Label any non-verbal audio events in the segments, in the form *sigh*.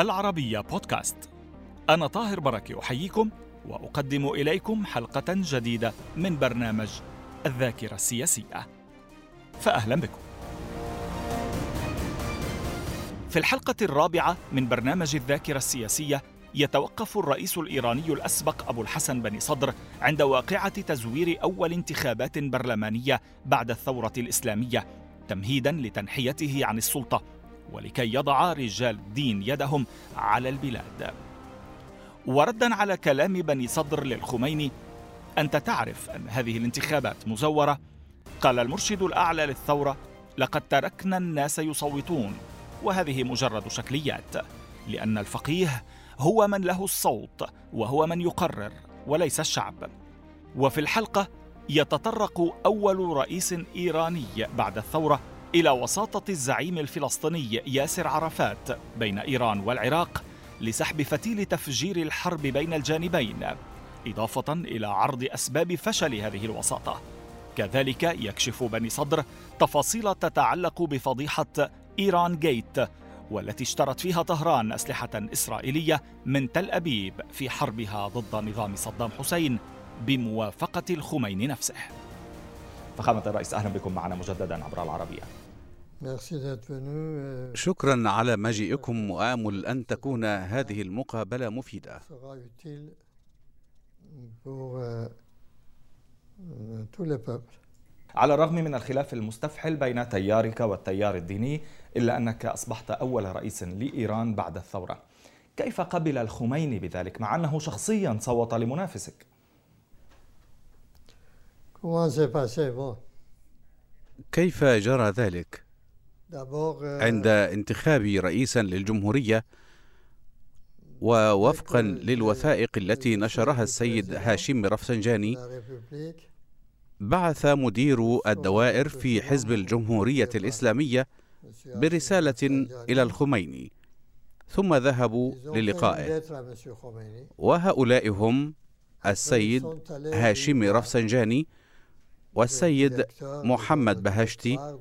العربية بودكاست. أنا طاهر بركة أحييكم وأقدم إليكم حلقة جديدة من برنامج الذاكرة السياسية. فأهلا بكم. في الحلقة الرابعة من برنامج الذاكرة السياسية يتوقف الرئيس الإيراني الأسبق أبو الحسن بني صدر عند واقعة تزوير أول انتخابات برلمانية بعد الثورة الإسلامية تمهيدا لتنحيته عن السلطة ولكي يضع رجال الدين يدهم على البلاد. وردا على كلام بني صدر للخميني أنت تعرف أن هذه الانتخابات مزورة؟ قال المرشد الأعلى للثورة لقد تركنا الناس يصوتون وهذه مجرد شكليات لأن الفقيه هو من له الصوت وهو من يقرر وليس الشعب. وفي الحلقة يتطرق أول رئيس إيراني بعد الثورة إلى وساطة الزعيم الفلسطيني ياسر عرفات بين إيران والعراق لسحب فتيل تفجير الحرب بين الجانبين إضافة إلى عرض أسباب فشل هذه الوساطة. كذلك يكشف بني صدر تفاصيل تتعلق بفضيحة إيران جيت والتي اشترت فيها طهران أسلحة إسرائيلية من تل أبيب في حربها ضد نظام صدام حسين بموافقة الخميني نفسه. فخامة الرئيس أهلا بكم معنا مجددا عبر العربية. شكرا على مجيئكم وآمل أن تكون هذه المقابلة مفيدة. على الرغم من الخلاف المستفحل بين تيارك والتيار الديني إلا أنك أصبحت أول رئيس لإيران بعد الثورة. كيف قبل الخميني بذلك مع أنه شخصيا صوت لمنافسك؟ كيف جرى ذلك؟ عند انتخابي رئيسا للجمهورية ووفقا للوثائق التي نشرها السيد هاشم رفسنجاني. بعث مدير الدوائر في حزب الجمهورية الإسلامية برسالة إلى الخميني. ثم ذهبوا للقائه. وهؤلاء هم السيد هاشم رفسنجاني والسيد محمد بهشتي.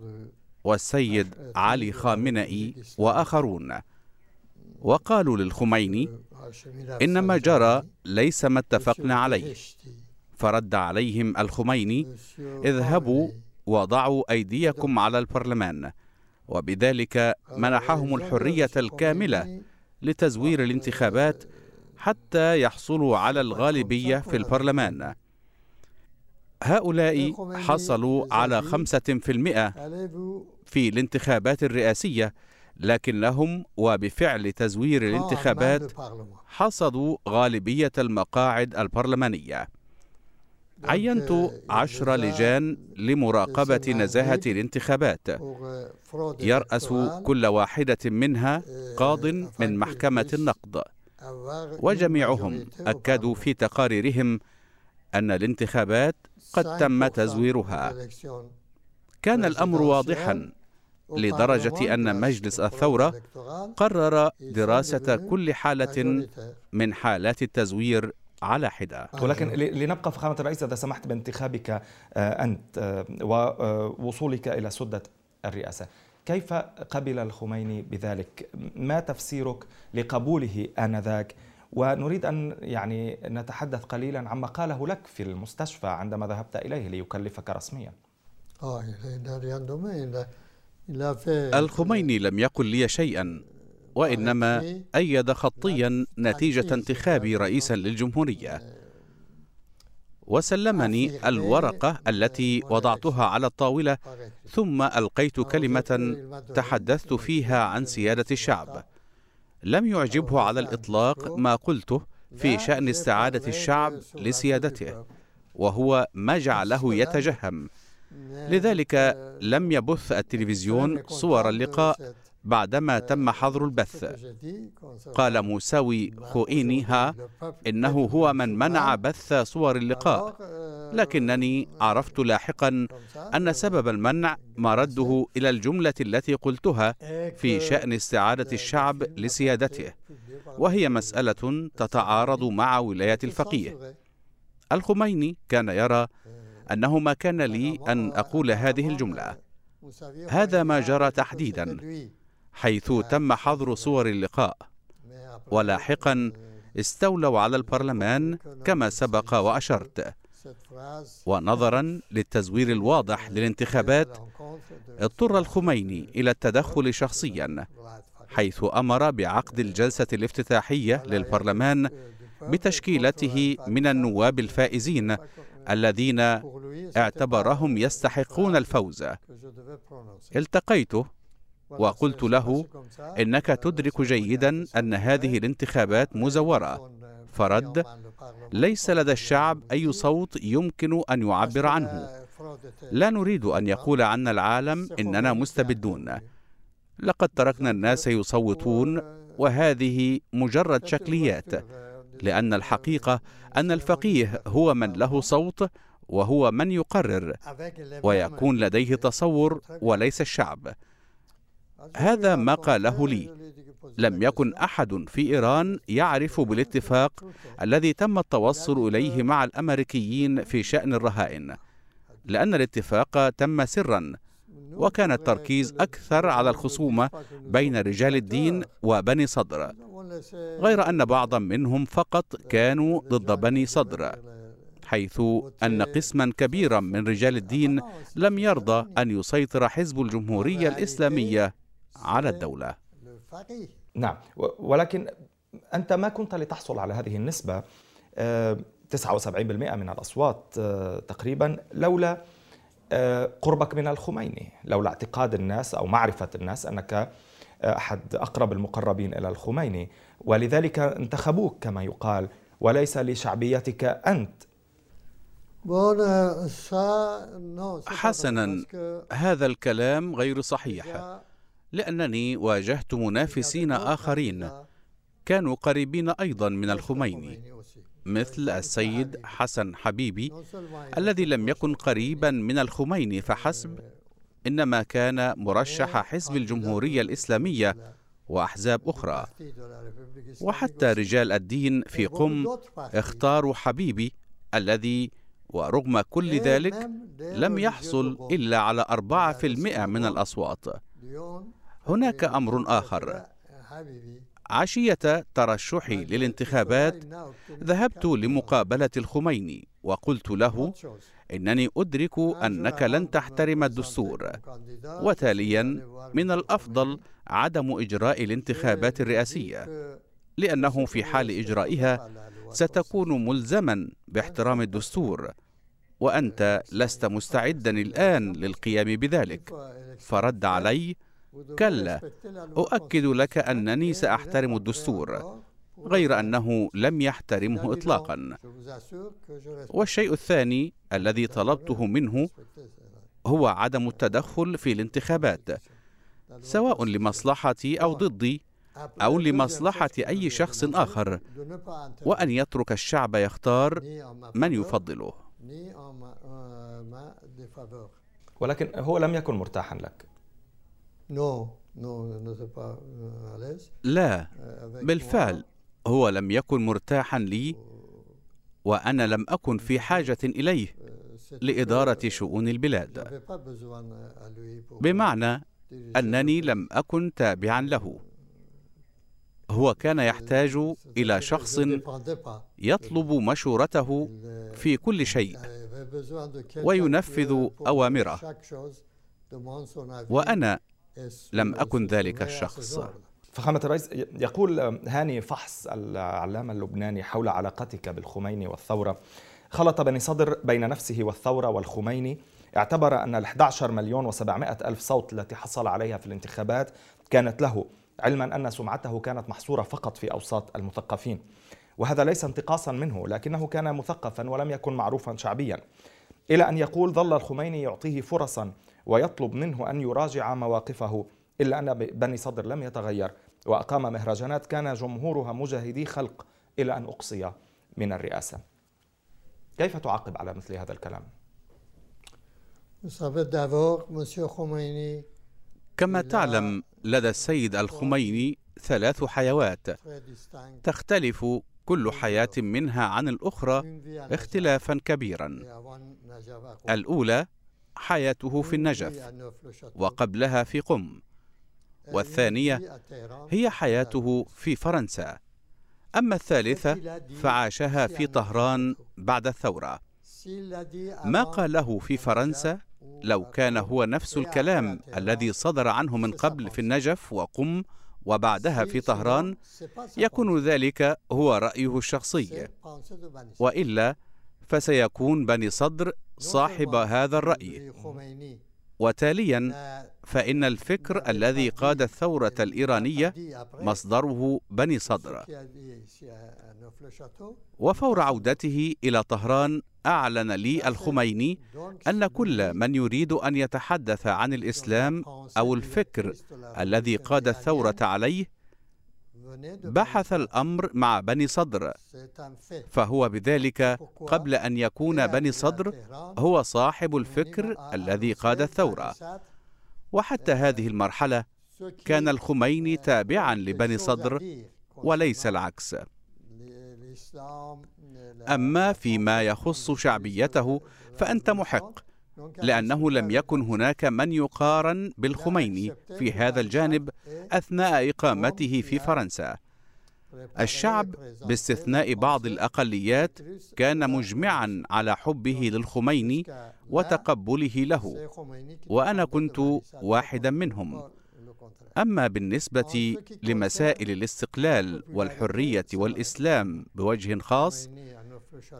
والسيد علي خامنئي وآخرون. وقالوا للخميني ان ما جرى ليس ما اتفقنا عليه. فرد عليهم الخميني اذهبوا وضعوا أيديكم على البرلمان. وبذلك منحهم الحرية الكاملة لتزوير الانتخابات حتى يحصلوا على الغالبية في البرلمان. هؤلاء حصلوا على خمسة في المئة في الانتخابات الرئاسية لكنهم وبفعل تزوير الانتخابات حصدوا غالبية المقاعد البرلمانية. عينت عشر لجان لمراقبة نزاهة الانتخابات. يرأس كل واحدة منها قاض من محكمة النقد. وجميعهم أكدوا في تقاريرهم أن الانتخابات قد تم تزويرها. كان الأمر واضحا لدرجة أن مجلس الثورة قرر دراسة كل حالة من حالات التزوير على حدة. ولكن لنبقى فخامه الرئيس إذا سمحت بانتخابك آه، أنت آه، ووصولك إلى سدة الرئاسة. كيف قبل الخميني بذلك؟ ما تفسيرك لقبوله آنذاك؟ ونريد أن يعني نتحدث قليلا عما قاله لك في المستشفى عندما ذهبت إليه ليكلفك رسميا. آه، الخميني لم يقل لي شيئا وإنما أيد خطيا نتيجة انتخابي رئيسا للجمهورية. وسلمني الورقة التي وضعتها على الطاولة ثم ألقيت كلمة تحدثت فيها عن سيادة الشعب. لم يعجبه على الإطلاق ما قلته في شأن استعادة الشعب لسيادته وهو ما جعله يتجهم. لذلك لم يبث التلفزيون صور اللقاء بعدما تم حظر البث. قال موساوي خوئيني ها إنه هو من منع بث صور اللقاء. لكنني عرفت لاحقا أن سبب المنع مرده إلى الجملة التي قلتها في شأن استعادة الشعب لسيادته وهي مسألة تتعارض مع ولاية الفقيه. الخميني كان يرى أنه ما كان لي أن أقول هذه الجملة. هذا ما جرى تحديدا حيث تم حظر صور اللقاء. ولاحقا استولوا على البرلمان كما سبق وأشرت. ونظرا للتزوير الواضح للانتخابات اضطر الخميني إلى التدخل شخصيا حيث أمر بعقد الجلسة الافتتاحية للبرلمان بتشكيلته من النواب الفائزين الذين اعتبرهم يستحقون الفوز. التقيته وقلت له إنك تدرك جيدا أن هذه الانتخابات مزورة. فرد ليس لدى الشعب أي صوت يمكن أن يعبر عنه. لا نريد أن يقول عنا العالم إننا مستبدون. لقد تركنا الناس يصوتون وهذه مجرد شكليات لأن الحقيقة أن الفقيه هو من له صوت وهو من يقرر ويكون لديه تصور وليس الشعب. هذا ما قاله لي. لم يكن أحد في إيران يعرف بالاتفاق الذي تم التوصل إليه مع الأمريكيين في شأن الرهائن لأن الاتفاق تم سرا وكان التركيز أكثر على الخصومة بين رجال الدين وبني صدر. غير أن بعضا منهم فقط كانوا ضد بني صدر حيث أن قسما كبيرا من رجال الدين لم يرضى أن يسيطر حزب الجمهورية الإسلامية على الدولة. نعم. ولكن أنت ما كنت لتحصل على هذه النسبة 79% من الأصوات تقريبا لولا قربك من الخميني لولا اعتقاد الناس أو معرفة الناس أنك أحد أقرب المقربين إلى الخميني. ولذلك انتخبوك كما يقال وليس لشعبيتك أنت. حسنا. هذا الكلام غير صحيح. لأنني واجهت منافسين آخرين. كانوا قريبين أيضا من الخميني مثل السيد حسن حبيبي الذي لم يكن قريبا من الخميني فحسب إنما كان مرشح حزب الجمهورية الإسلامية وأحزاب أخرى. وحتى رجال الدين في قم اختاروا حبيبي الذي ورغم كل ذلك لم يحصل إلا على أربعة في المئة من الأصوات. هناك أمر آخر. عشية ترشحي للانتخابات ذهبت لمقابلة الخميني وقلت له إنني أدرك أنك لن تحترم الدستور. وتاليا من الأفضل عدم إجراء الانتخابات الرئاسية لأنه في حال إجرائها ستكون ملزما باحترام الدستور وأنت لست مستعدا الآن للقيام بذلك. فرد علي كلا أؤكد لك أنني سأحترم الدستور غير أنه لم يحترمه اطلاقا. والشيء الثاني الذي طلبته منه هو عدم التدخل في الانتخابات سواء لمصلحتي أو ضدي أو لمصلحة أي شخص آخر وأن يترك الشعب يختار من يفضله. ولكن هو لم يكن مرتاحا لك. لا. بالفعل. هو لم يكن مرتاحا لي وأنا لم أكن في حاجة إليه لإدارة شؤون البلاد. بمعنى أنني لم أكن تابعا له. هو كان يحتاج إلى شخص يطلب مشورته في كل شيء وينفذ أوامره. وأنا لم أكن ذلك الشخص. فخامة الرئيس يقول هاني فحص العلامة اللبناني حول علاقتك بالخميني والثورة. خلط بني صدر بين نفسه والثورة والخميني. اعتبر أن ال 11 مليون و700 ألف صوت التي حصل عليها في الانتخابات كانت له علما أن سمعته كانت محصورة فقط في أوساط المثقفين. وهذا ليس انتقاصا منه لكنه كان مثقفا ولم يكن معروفا شعبيا. إلى أن يقول ظل الخميني يعطيه فرصا ويطلب منه أن يراجع مواقفه إلا أن بني صدر لم يتغير. وأقام مهرجانات كان جمهورها مجاهدي خلق إلى أن أقصي من الرئاسة. كيف تعقب على مثل هذا الكلام؟ كما تعلم لدى السيد الخميني ثلاث حيوات. تختلف كل حياة منها عن الأخرى اختلافا كبيرا. الأولى حياته في النجف وقبلها في قم. والثانية هي حياته في فرنسا. أما الثالثة فعاشها في طهران بعد الثورة. ما قاله في فرنسا؟ لو كان هو نفس الكلام الذي صدر عنه من قبل في النجف وقم وبعدها في طهران يكون ذلك هو رأيه الشخصي. وإلا فسيكون بني صدر صاحب هذا الرأي. وتاليا فإن الفكر الذي قاد الثورة الإيرانية مصدره بني صدر. وفور عودته إلى طهران أعلن لي الخميني أن كل من يريد أن يتحدث عن الإسلام أو الفكر الذي قاد الثورة عليه بحث الأمر مع بني صدر فهو بذلك قبل أن يكون بني صدر هو صاحب الفكر الذي قاد الثورة. وحتى هذه المرحلة كان الخميني تابعا لبني صدر وليس العكس. أما فيما يخص شعبيته فأنت محق. لأنه لم يكن هناك من يقارن بالخميني في هذا الجانب أثناء إقامته في فرنسا. الشعب باستثناء بعض الأقليات كان مجمعا على حبه للخميني وتقبله له وأنا كنت واحدا منهم. أما بالنسبة لمسائل الاستقلال والحرية والإسلام بوجه خاص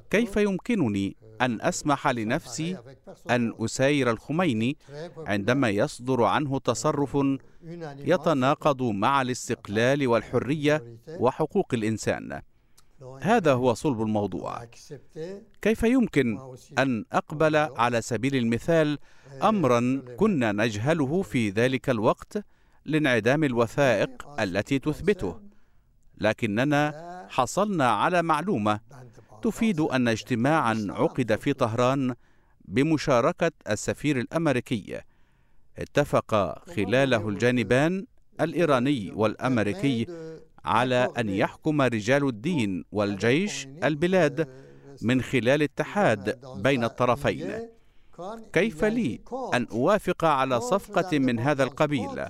كيف يمكنني أن أسمح لنفسي أن أساير الخميني عندما يصدر عنه تصرف يتناقض مع الاستقلال والحرية وحقوق الإنسان؟ هذا هو صلب الموضوع. كيف يمكن أن أقبل على سبيل المثال أمرا كنا نجهله في ذلك الوقت لانعدام الوثائق التي تثبته؟ لكننا حصلنا على معلومة تفيد أن اجتماعا عقد في طهران بمشاركة السفير الأمريكي. اتفق خلاله الجانبان الإيراني والأمريكي على أن يحكم رجال الدين والجيش البلاد من خلال اتحاد بين الطرفين. كيف لي أن أوافق على صفقة من هذا القبيل.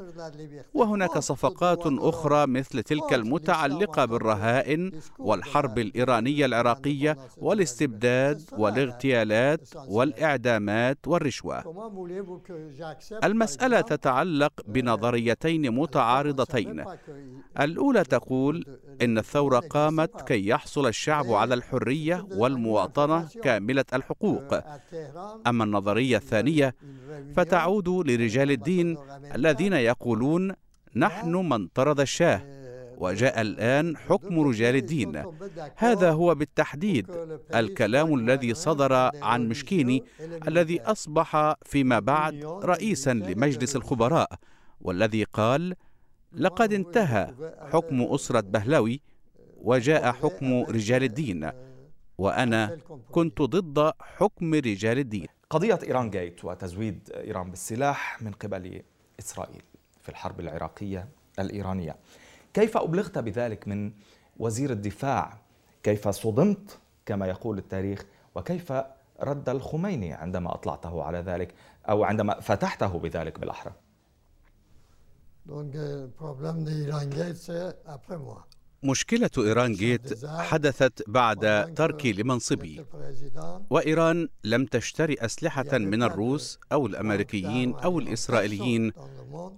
وهناك صفقات أخرى مثل تلك المتعلقة بالرهائن والحرب الإيرانية العراقية والاستبداد والاغتيالات والإعدامات والرشوة. المسألة تتعلق بنظريتين متعارضتين. الأولى تقول إن الثورة قامت كي يحصل الشعب على الحرية والمواطنة كاملة الحقوق. أما النظرية الثانية فتعود لرجال الدين الذين يقولون نحن من طرد الشاه وجاء الآن حكم رجال الدين. هذا هو بالتحديد الكلام الذي صدر عن مشكيني الذي أصبح فيما بعد رئيسا لمجلس الخبراء والذي قال لقد انتهى حكم أسرة بهلوي وجاء حكم رجال الدين. وأنا كنت ضد حكم رجال الدين. قضية إيران جيت وتزويد إيران بالسلاح من قبل إسرائيل في الحرب العراقية الإيرانية. كيف أبلغت بذلك من وزير الدفاع؟ كيف صدمت كما يقول التاريخ؟ وكيف رد الخميني عندما أطلعته على ذلك أو عندما فتحته بذلك بالأحرى؟ مشكلة إيران جيت حدثت بعد تركي لمنصبي. وإيران لم تشتري أسلحة من الروس أو الأمريكيين أو الإسرائيليين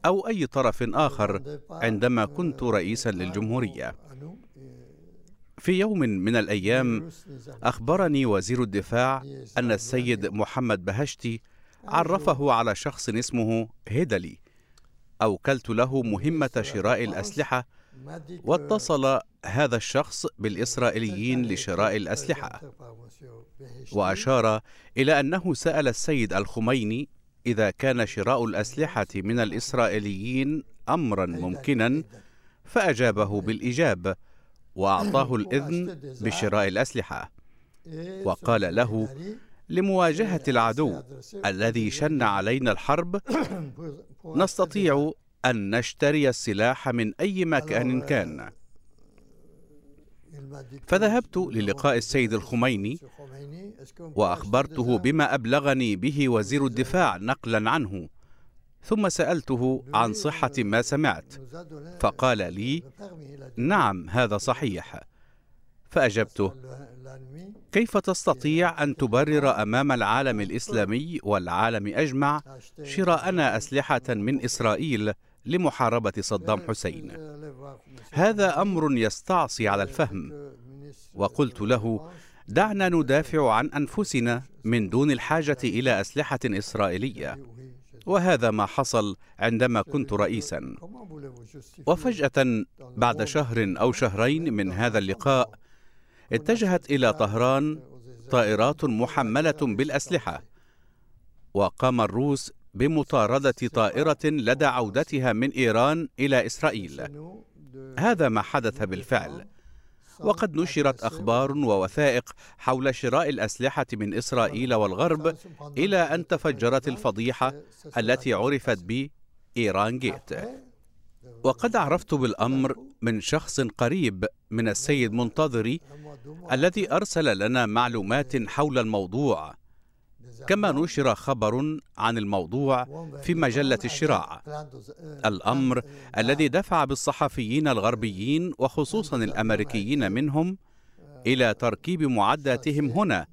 أو أي طرف آخر عندما كنت رئيسا للجمهورية. في يوم من الأيام أخبرني وزير الدفاع أن السيد محمد بهشتي عرفه على شخص اسمه هيدلي. أوكلت له مهمة شراء الأسلحة واتصل هذا الشخص بالإسرائيليين لشراء الأسلحة. وأشار إلى أنه سأل السيد الخميني إذا كان شراء الأسلحة من الإسرائيليين أمرا ممكنا فأجابه بالإجاب وأعطاه *clears throat* الإذن بشراء الأسلحة. وقال له لمواجهة العدو الذي شن علينا الحرب *clears throat* نستطيع أن نشتري السلاح من أي مكان كان. فذهبت للقاء السيد الخميني وأخبرته بما أبلغني به وزير الدفاع نقلا عنه. ثم سألته عن صحة ما سمعت. فقال لي نعم هذا صحيح. فأجبته كيف تستطيع أن تبرر أمام العالم الإسلامي والعالم أجمع شراءنا أسلحة من إسرائيل؟ لمحاربة صدام حسين. هذا أمر يستعصي على الفهم. وقلت له دعنا ندافع عن أنفسنا من دون الحاجة إلى أسلحة إسرائيلية. وهذا ما حصل عندما كنت رئيسا. وفجأة بعد شهر أو شهرين من هذا اللقاء اتجهت إلى طهران طائرات محملة بالأسلحة. وقام الروس بمطاردة طائرة لدى عودتها من إيران إلى إسرائيل. هذا ما حدث بالفعل. وقد نشرت أخبار ووثائق حول شراء الأسلحة من إسرائيل والغرب إلى أن تفجرت الفضيحة التي عرفت ب إيران جيت. وقد عرفت بالأمر من شخص قريب من السيد منتظري الذي أرسل لنا معلومات حول الموضوع. كما نشر خبر عن الموضوع في مجلة الشراع الأمر الذي دفع بالصحفيين الغربيين وخصوصا الأمريكيين منهم إلى تركيب معداتهم هنا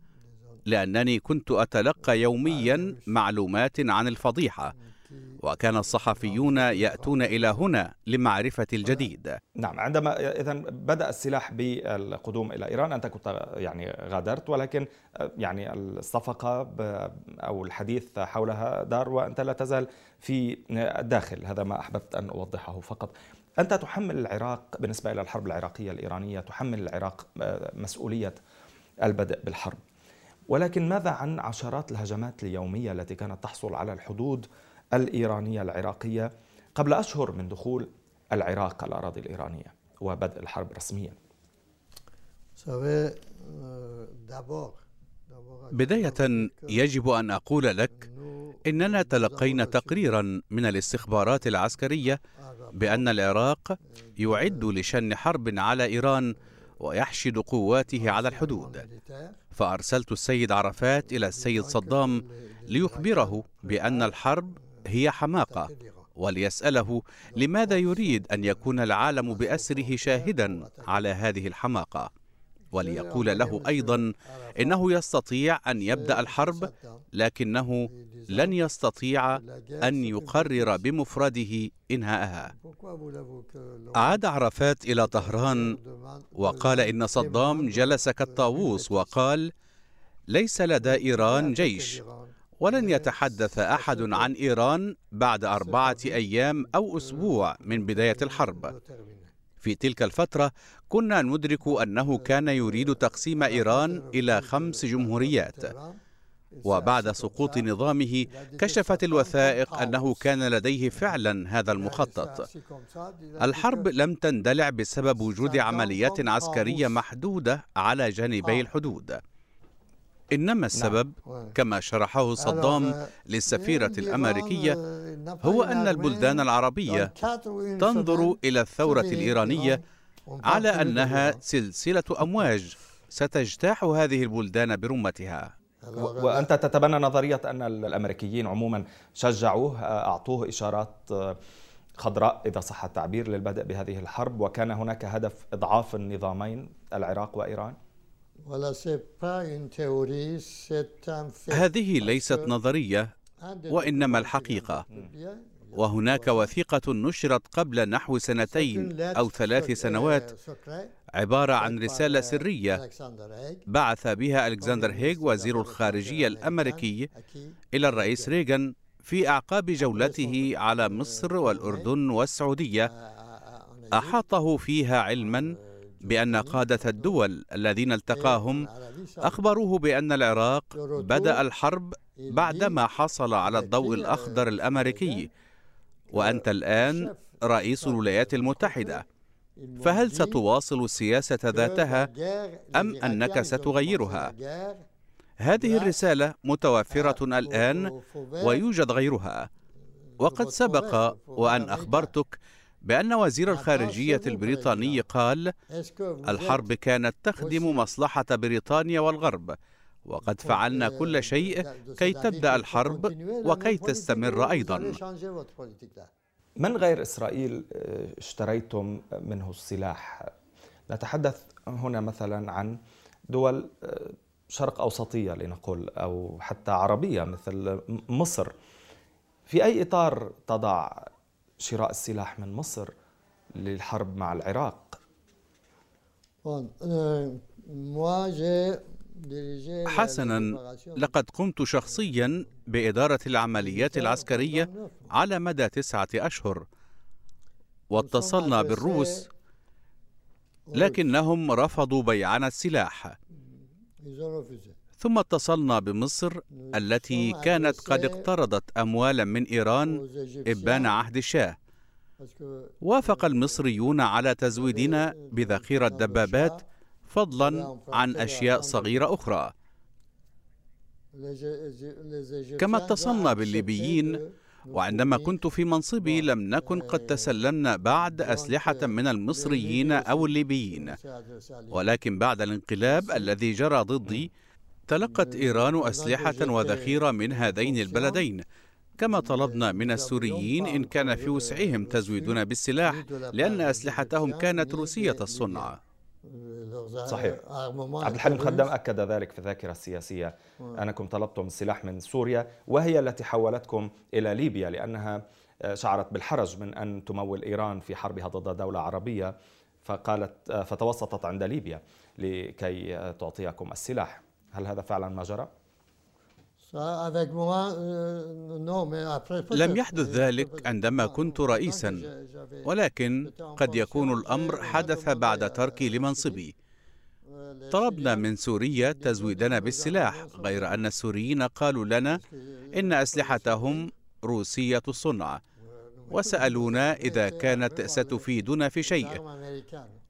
لأنني كنت أتلقى يوميا معلومات عن الفضيحة. وكان الصحفيون يأتون إلى هنا لمعرفة الجديد. نعم عندما إذا بدأ السلاح بالقدوم إلى إيران أنت كنت يعني غادرت ولكن يعني الصفقة أو الحديث حولها دار وأنت لا تزال في الداخل هذا ما أحببت أن أوضحه فقط. أنت تحمل العراق بالنسبة إلى الحرب العراقية الإيرانية تحمل العراق مسؤولية البدء بالحرب. ولكن ماذا عن عشرات الهجمات اليومية التي كانت تحصل على الحدود الإيرانية العراقية قبل أشهر من دخول العراق الأراضي الإيرانية وبدء الحرب رسميا بداية يجب أن أقول لك إننا تلقينا تقريرا من الاستخبارات العسكرية بأن العراق يعد لشن حرب على إيران ويحشد قواته على الحدود. فأرسلت السيد عرفات إلى السيد صدام ليخبره بأن الحرب هي حماقة وليسأله لماذا يريد أن يكون العالم بأسره شاهدا على هذه الحماقة. وليقول له أيضا إنه يستطيع أن يبدأ الحرب لكنه لن يستطيع أن يقرر بمفرده إنهاءها. عاد عرفات إلى طهران وقال إن صدام جلس كالطاووس وقال ليس لدى إيران جيش. ولن يتحدث أحد عن إيران بعد أربعة أيام أو أسبوع من بداية الحرب. في تلك الفترة كنا ندرك أنه كان يريد تقسيم إيران إلى خمس جمهوريات. وبعد سقوط نظامه كشفت الوثائق أنه كان لديه فعلا هذا المخطط. الحرب لم تندلع بسبب وجود عمليات عسكرية محدودة على جانبي الحدود. إنما نعم. السبب كما شرحه صدام للسفيرة الأمريكية هو أن البلدان العربية تنظر إلى الثورة الإيرانية على أنها سلسلة أمواج ستجتاح هذه البلدان برمتها وأنت تتبنى نظرية أن الأمريكيين عموما شجعوه أعطوه إشارات خضراء إذا صح التعبير للبدء بهذه الحرب وكان هناك هدف إضعاف النظامين العراق وإيران؟ هذه ليست نظرية وإنما الحقيقة. وهناك وثيقة نشرت قبل نحو سنتين أو ثلاث سنوات عبارة عن رسالة سرية بعث بها ألكسندر هيغ وزير الخارجية الأمريكي إلى الرئيس ريغان في أعقاب جولته على مصر والأردن والسعودية. أحاطه فيها علما بأن قادة الدول الذين التقاهم أخبروه بأن العراق بدأ الحرب بعدما حصل على الضوء الأخضر الأمريكي. وأنت الآن رئيس الولايات المتحدة. فهل ستواصل السياسة ذاتها أم أنك ستغيرها؟ هذه الرسالة متوفرة الآن ويوجد غيرها. وقد سبق وأن أخبرتك بأن وزير الخارجية البريطاني قال الحرب كانت تخدم مصلحة بريطانيا والغرب وقد فعلنا كل شيء كي تبدأ الحرب وكي تستمر أيضا. من غير إسرائيل اشتريتم منه السلاح. نتحدث هنا مثلا عن دول شرق أوسطية لنقول أو حتى عربية مثل مصر. في أي إطار تضع شراء السلاح من مصر للحرب مع العراق؟ حسنا لقد قمت شخصيا بإدارة العمليات العسكرية على مدى تسعة أشهر. واتصلنا بالروس لكنهم رفضوا بيعنا السلاح. ثم اتصلنا بمصر التي كانت قد اقترضت أموالا من إيران إبان عهد الشاه. وافق المصريون على تزويدنا بذخيرة دبابات فضلا عن أشياء صغيرة أخرى. كما اتصلنا بالليبيين وعندما كنت في منصبي لم نكن قد تسلمنا بعد أسلحة من المصريين أو الليبيين. ولكن بعد الانقلاب الذي جرى ضدي تلقت إيران أسلحة وذخيرة من هذين البلدين كما طلبنا من السوريين إن كان في وسعهم تزويدنا بالسلاح لأن أسلحتهم كانت روسية الصنع. صحيح. عبد الحليم خدام أكد ذلك في الذاكرة السياسية أنكم طلبتم السلاح من سوريا وهي التي حولتكم إلى ليبيا لأنها شعرت بالحرج من أن تمول إيران في حربها ضد دولة عربية فقالت فتوسطت عند ليبيا لكي تعطيكم السلاح. هل هذا فعلا ما جرى؟ لم يحدث ذلك عندما كنت رئيسا. ولكن قد يكون الأمر حدث بعد تركي لمنصبي. طلبنا من سوريا تزويدنا بالسلاح غير أن السوريين قالوا لنا إن أسلحتهم روسية الصنع وسألونا إذا كانت ستفيدنا في شيء.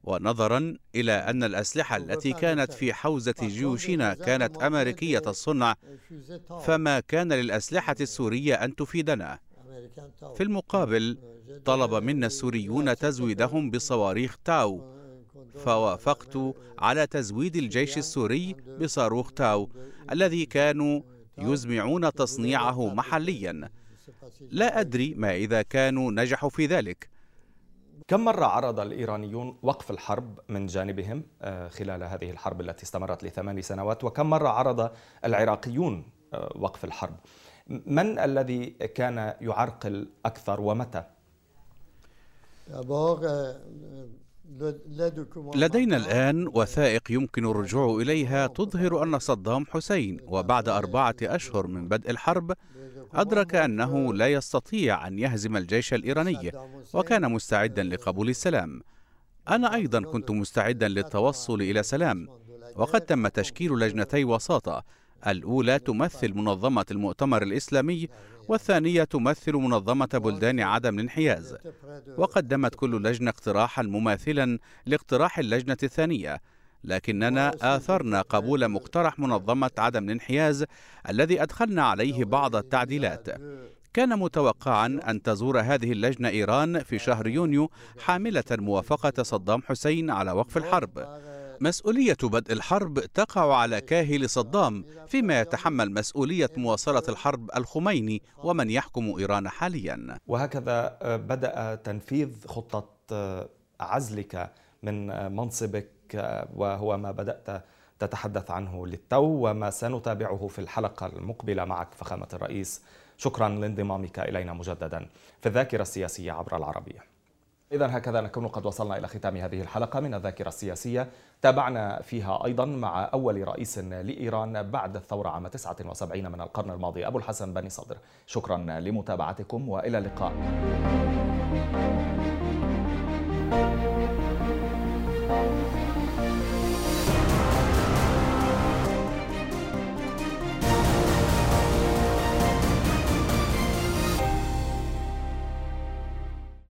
ونظرا إلى أن الأسلحة التي كانت في حوزة جيوشنا كانت أمريكية الصنع فما كان للأسلحة السورية أن تفيدنا. في المقابل طلب منا السوريون تزويدهم بصواريخ تاو. فوافقت على تزويد الجيش السوري بصاروخ تاو الذي كانوا يزمعون تصنيعه محليا. لا أدري ما إذا كانوا نجحوا في ذلك. كم مرة عرض الإيرانيون وقف الحرب من جانبهم آه، خلال هذه الحرب التي استمرت لثمان سنوات وكم مرة عرض العراقيون آه، وقف الحرب من الذي كان يعرقل أكثر ومتى؟ لدينا الآن وثائق يمكن الرجوع إليها تظهر أن صدام حسين وبعد أربعة أشهر من بدء الحرب أدرك أنه لا يستطيع أن يهزم الجيش الإيراني وكان مستعدا لقبول السلام. أنا أيضا كنت مستعدا للتوصل إلى سلام وقد تم تشكيل لجنتي وساطة الأولى تمثل منظمة المؤتمر الإسلامي والثانية تمثل منظمة بلدان عدم الانحياز. وقدمت كل لجنة اقتراحا مماثلا لاقتراح اللجنة الثانية. لكننا آثرنا قبول مقترح منظمة عدم الانحياز الذي أدخلنا عليه بعض التعديلات. كان متوقعا أن تزور هذه اللجنة إيران في شهر يونيو حاملة موافقة صدام حسين على وقف الحرب. مسؤولية بدء الحرب تقع على كاهل صدام فيما يتحمل مسؤولية مواصلة الحرب الخميني ومن يحكم إيران حاليا. وهكذا بدأ تنفيذ خطة عزلك من منصبك وهو ما بدأت تتحدث عنه للتو وما سنتابعه في الحلقة المقبلة معك فخامة الرئيس. شكرا لانضمامك إلينا مجددا في الذاكرة السياسية عبر العربية. إذا هكذا نكون قد وصلنا إلى ختام هذه الحلقة من الذاكرة السياسية. تابعنا فيها أيضا مع أول رئيس لإيران بعد الثورة عام 79 من القرن الماضي أبو الحسن بني صدر. شكرا لمتابعتكم وإلى اللقاء.